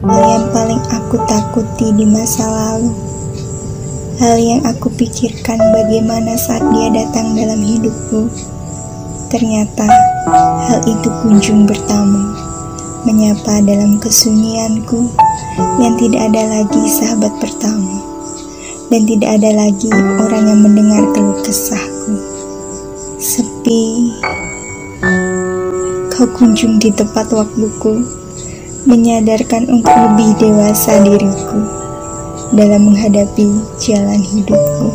Hal yang paling aku takuti di masa lalu. Hal yang aku pikirkan bagaimana saat dia datang dalam hidupku. Ternyata hal itu kunjung bertamu, menyapa dalam kesunyianku yang tidak ada lagi sahabat pertama dan tidak ada lagi orang yang mendengar keluh kesahku. Sepi, kau kunjung di tepat waktuku, menyadarkan untuk lebih dewasa diriku dalam menghadapi jalan hidupku.